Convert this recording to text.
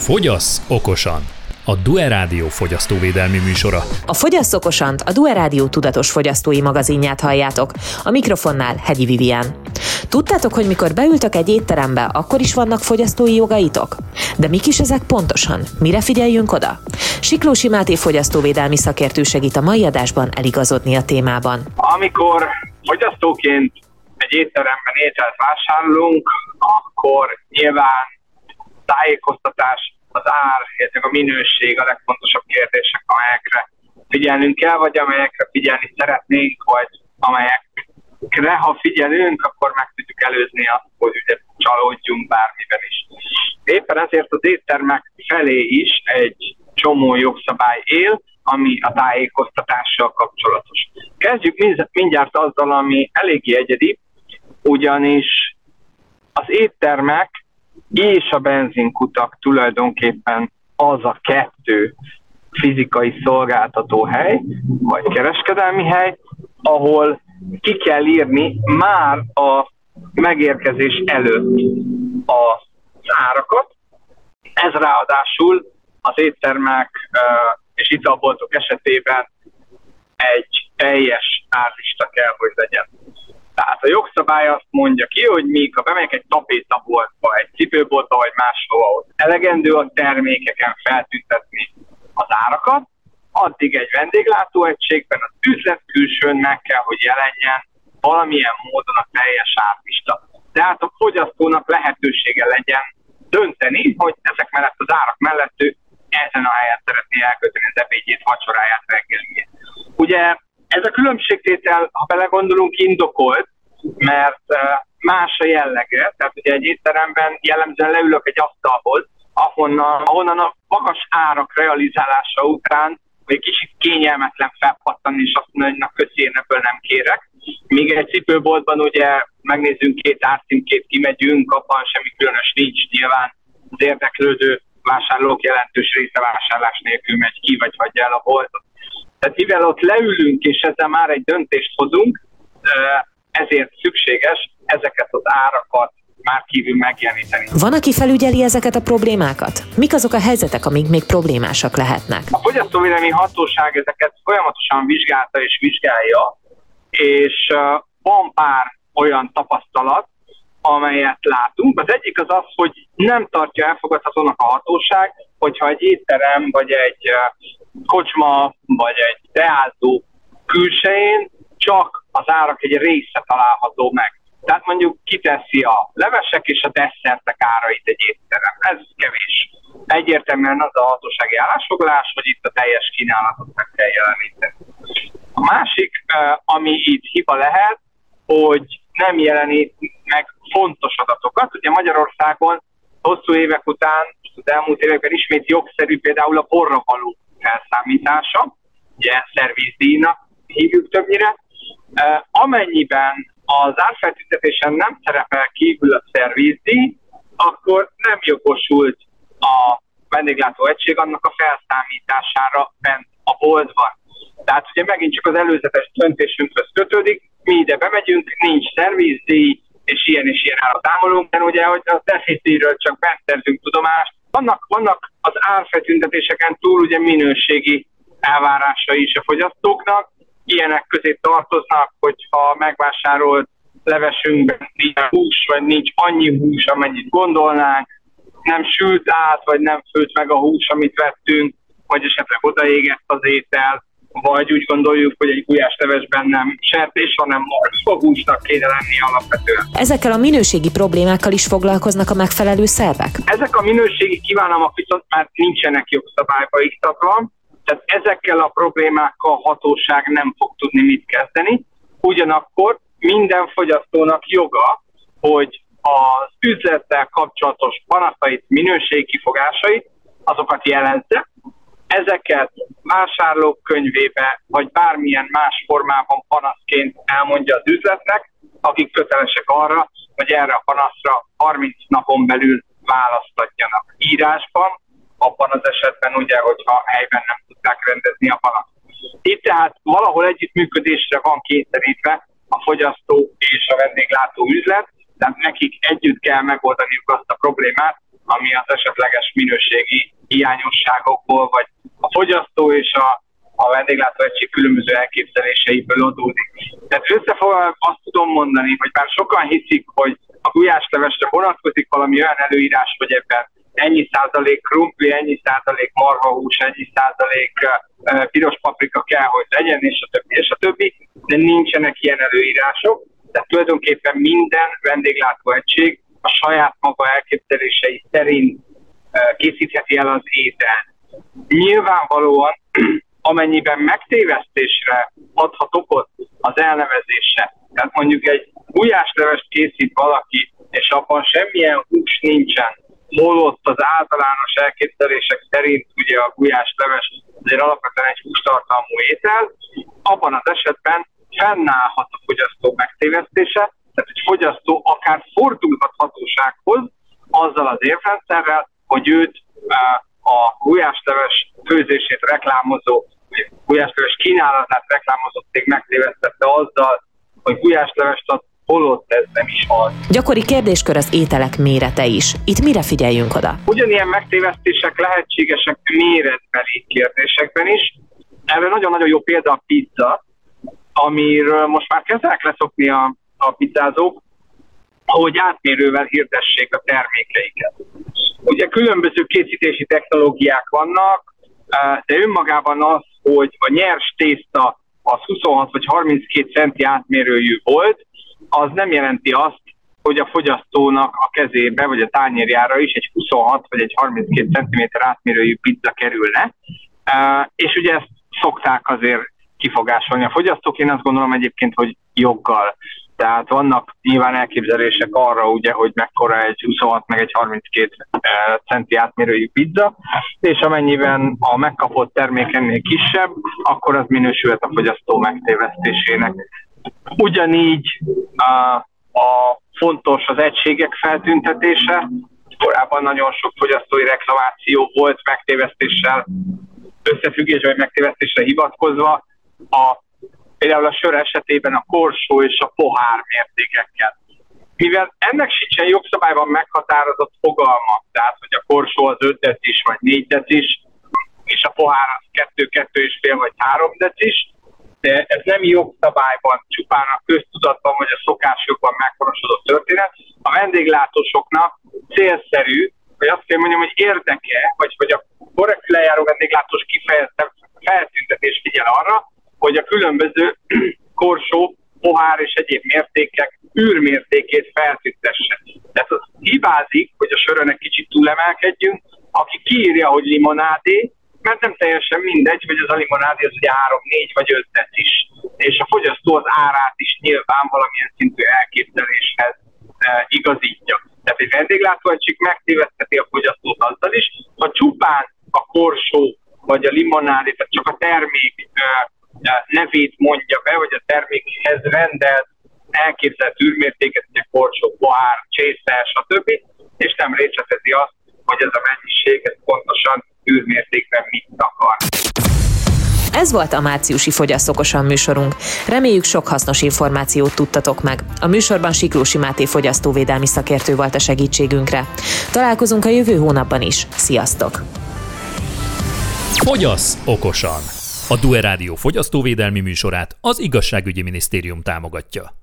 Fogyasz okosan! A Due Rádió fogyasztóvédelmi műsora. A Fogyasz okosant a Due Rádió tudatos fogyasztói magazinját halljátok. A mikrofonnál Hegyi Vivian. Tudtátok, hogy mikor beültök egy étterembe, akkor is vannak fogyasztói jogaitok? De mik is ezek pontosan? Mire figyeljünk oda? Siklósi Máté fogyasztóvédelmi szakértő segít a mai adásban eligazodni a témában. Amikor fogyasztóként egy étteremben ételt vásárolunk, akkor nyilván tájékoztatás, az ár, illetve a minőség a legfontosabb kérdések, amelyekre figyelnünk kell, vagy amelyekre figyelni szeretnénk, vagy amelyekre, ha figyelünk, akkor meg tudjuk előzni azt, hogy ugye csalódjunk bármiben is. Éppen ezért az éttermek felé is egy csomó jogszabály él, ami a tájékoztatással kapcsolatos. Kezdjük mindjárt azzal, ami eléggé egyedi, ugyanis az éttermek és a benzinkutak tulajdonképpen az a kettő fizikai szolgáltató hely, vagy kereskedelmi hely, ahol ki kell írni már a megérkezés előtt az árakat. Ez ráadásul az éttermek és italboltok esetében egy teljes árlista kell, hogy legyen. A jogszabály azt mondja ki, hogy ha bemegyek egy tapétaboltba, egy cipőboltba vagy máshova, ott elegendő a termékeken feltüntetni az árakat, addig egy vendéglátóegységben az üzlet külsőn meg kell, hogy jelenjen valamilyen módon a teljes árlista. Tehát a fogyasztónak lehetősége legyen dönteni, hogy ezek mellett az árak mellett ő ezen a helyen szeretné elkötni az ebédjét, vacsoráját, reggeliét. Ugye ez a különbségtétel, ha belegondolunk, indokolt, mert más a jellege. Tehát ugye egy étteremben jellemzően leülök egy asztalhoz, ahonnan, ahonnan a magas árak realizálása után egy kicsit kényelmetlen felpattanni, és azt mondani, hogy na köszi, én ebből nem kérek. Míg egy cipőboltban ugye megnézzünk két árcímkét, kimegyünk, abban semmi különös nincs nyilván. Az érdeklődő vásárlók jelentős része vásárlás nélkül megy ki, vagy hagyja el a boltot. Tehát mivel ott leülünk, és ezzel már egy döntést hozunk, ezért szükséges ezeket az árakat már kívül megjeleníteni. Van, aki felügyeli ezeket a problémákat? Mik azok a helyzetek, amik még problémásak lehetnek? A fogyasztóvédelmi hatóság ezeket folyamatosan vizsgálta és vizsgálja, és van pár olyan tapasztalat, amelyet látunk. Az egyik az az, hogy nem tartja elfogadhatónak a hatóság, hogyha egy étterem, vagy egy kocsma, vagy egy teázó külsején csak az árak egy része található meg. Tehát mondjuk kiteszi a levesek és a desszertek árait egy étterem. Ez kevés. Egyértelműen az a hatósági állásfoglalás, hogy itt a teljes kínálatot meg kell jeleníteni. A másik, ami itt hiba lehet, hogy nem jelenít meg fontos adatokat. Ugye Magyarországon hosszú évek után, az elmúlt években ismét jogszerű például a borra való felszámítása, ugye szervizdíjnak hívjuk többnyire, amennyiben az árfeltüntetésen nem szerepel kívül a szervizdíj, akkor nem jogosult a vendéglátó egység annak a felszámítására bent a boltban. Tehát ugye megint csak az előzetes döntésünkhöz kötődik, mi ide bemegyünk, nincs szervizdíj, és ilyen és ilyen árat támolunk, de ugye, hogy a szervizdíjről csak beszerzünk tudomást, vannak, vannak az árfeltüntetéseken túl ugye minőségi elvárása is a fogyasztóknak. Ilyenek közé tartoznak, hogyha megvásárolt levesünkben nincs hús, vagy nincs annyi hús, amennyit gondolnánk, nem sült át, vagy nem főtt meg a hús, amit vettünk, vagy esetleg odaégett az étel, vagy úgy gondoljuk, hogy egy gulyáslevesben nem sertés, hanem húsnak kéne lenni alapvetően. Ezekkel a minőségi problémákkal is foglalkoznak a megfelelő szervek? Ezek a minőségi kívánalmak viszont már nincsenek jogszabályba iktatva, tehát ezekkel a problémákkal a hatóság nem fog tudni mit kezdeni. Ugyanakkor minden fogyasztónak joga, hogy az üzlettel kapcsolatos panaszait, minőségkifogásait, azokat jelezze, ezeket vásárlók könyvébe, vagy bármilyen más formában panaszként elmondja az üzletnek, akik kötelesek arra, hogy erre a panaszra 30 napon belül választatjanak írásban, abban az esetben ugye, hogyha helyben nem tudták rendezni a panaszt. Itt tehát valahol együttműködésre van kényszerítve a fogyasztó és a vendéglátó üzlet, tehát nekik együtt kell megoldaniuk azt a problémát, ami az esetleges minőségi hiányosságokból, vagy a fogyasztó és a, a vendéglátóegység különböző elképzeléseiből adódik. Tehát összefoglalva azt tudom mondani, hogy bár sokan hiszik, hogy a gulyáslevesre vonatkozik valami olyan előírás, hogy ebben ennyi százalék krumpli, ennyi százalék marhahús, ennyi százalék piros paprika kell, hogy legyen, és a többi, és a többi, de nincsenek ilyen előírások. Tehát tulajdonképpen minden vendéglátóegység a saját maga elképzelései szerint készítheti el az ételt. Nyilvánvalóan, amennyiben megtévesztésre adhat okot az elnevezése, tehát mondjuk egy gulyáslevest készít valaki, és abban semmilyen hús nincsen, holott az általános elképzelések szerint ugye a gulyásleves azért alapvetően egy hústartalmú étel, abban az esetben fennállhat a fogyasztó megtévesztése, tehát egy fogyasztó akár fordulhat hatósághoz azzal az érrendszerrel, hogy őt a gulyásleves főzését reklámozó, gulyásleves kínálatát reklámozó cég megtévesztette azzal, hogy gulyáslevest ad holott ez nem is az. Gyakori kérdéskör az ételek mérete is. Itt mire figyeljünk oda? Ugyanilyen megtévesztések lehetségesek méretbeli kérdésekben is. Erre nagyon-nagyon jó példa a pizza, amiről most már kezdenek leszokni a, a pizzázók, ahogy átmérővel hirdessék a termékeiket. Ugye különböző készítési technológiák vannak, de önmagában az, hogy a nyers tészta az 26 vagy 32 centi átmérőjű volt, az nem jelenti azt, hogy a fogyasztónak a kezébe vagy a tányérjára is egy 26 vagy egy 32 cm átmérőjű pizza kerülne. És ugye ezt szokták azért kifogásolni a fogyasztók. Én azt gondolom egyébként, hogy joggal. Tehát vannak nyilván elképzelések arra, ugye, hogy mekkora egy 26 meg egy 32 centi átmérőjű pizza, és amennyiben a megkapott termék ennél kisebb, akkor az minősülhet a fogyasztó megtévesztésének. Ugyanígy a, a fontos az egységek feltüntetése. Korábban nagyon sok fogyasztói reklamáció volt megtévesztéssel összefüggésben, vagy megtévesztésre hivatkozva. A, például a sör esetében a korsó és a pohár mértékekkel. Mivel ennek sincsen jogszabályban meghatározott fogalma, tehát hogy a korsó az 5 decis vagy 4 decis, és a pohár az 2, 2 és fél vagy 3 decis, de ez nem jogszabályban, csupán a köztudatban vagy a szokásokban meghonosodott történet. A vendéglátósoknak célszerű, vagy azt kell mondjam, hogy érdeke, vagy, vagy a korrekt lejáró vendéglátós kifejezte feltüntetés figyel arra, hogy a különböző korsó, pohár és egyéb mértékek űrmértékét feltüntesse. Tehát az hibázik, hogy a sörön egy kicsit túlemelkedjünk, aki kiírja, hogy limonádé, mert nem teljesen mindegy, hogy az a limonádi az ugye 3, 4 vagy 5 is, és a fogyasztó az árát is nyilván valamilyen szintű elképzeléshez e, igazítja. Tehát egy vendéglátóegység megtéveszteti a fogyasztót azzal is, ha csupán a korsó vagy a limonádi, tehát csak a termék e, e, nevét mondja be, vagy a termékhez rendelt elképzelt űrmértéket, ugye korsó, pohár, csésze, stb., és nem részletezi azt, hogy ez a mennyiség ez pontosan űrmértékben mit akar. Ez volt a márciusi Fogyasztókosan műsorunk. Reméljük sok hasznos információt tudtatok meg. A műsorban Siklósi Máté fogyasztóvédelmi szakértő volt a segítségünkre. Találkozunk a jövő hónapban is. Sziasztok! Fogyasz okosan! A Due Rádió fogyasztóvédelmi műsorát az Igazságügyi Minisztérium támogatja.